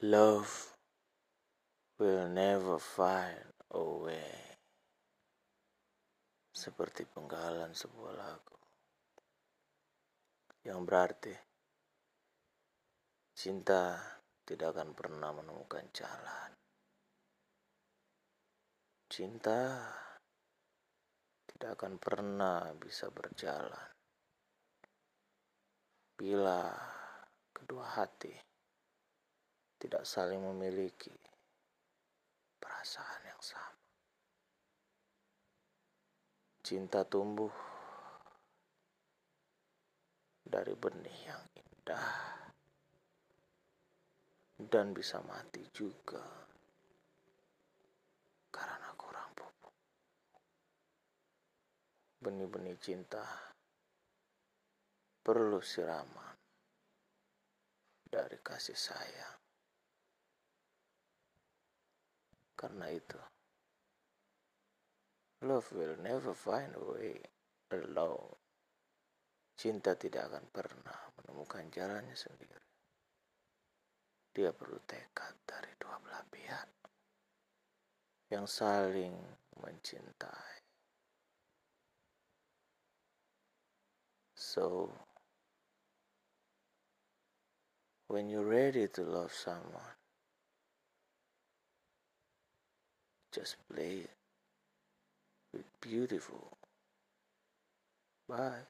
Love will never find a way. Seperti penggalan sebuah lagu. Yang berarti cinta tidak akan pernah menemukan jalan. Cinta tidak akan pernah bisa berjalan bila kedua hati tidak saling memiliki perasaan yang sama. Cinta tumbuh dari benih yang indah dan bisa mati juga karena kurang pupuk. Benih-benih cinta perlu siraman dari kasih sayang. Karena itu, love will never find a way alone. Cinta tidak akan pernah menemukan jalannya sendiri. Dia perlu tekad dari dua belah pihak yang saling mencintai. So, when you're ready to love someone, Just play it with beautiful. Bye.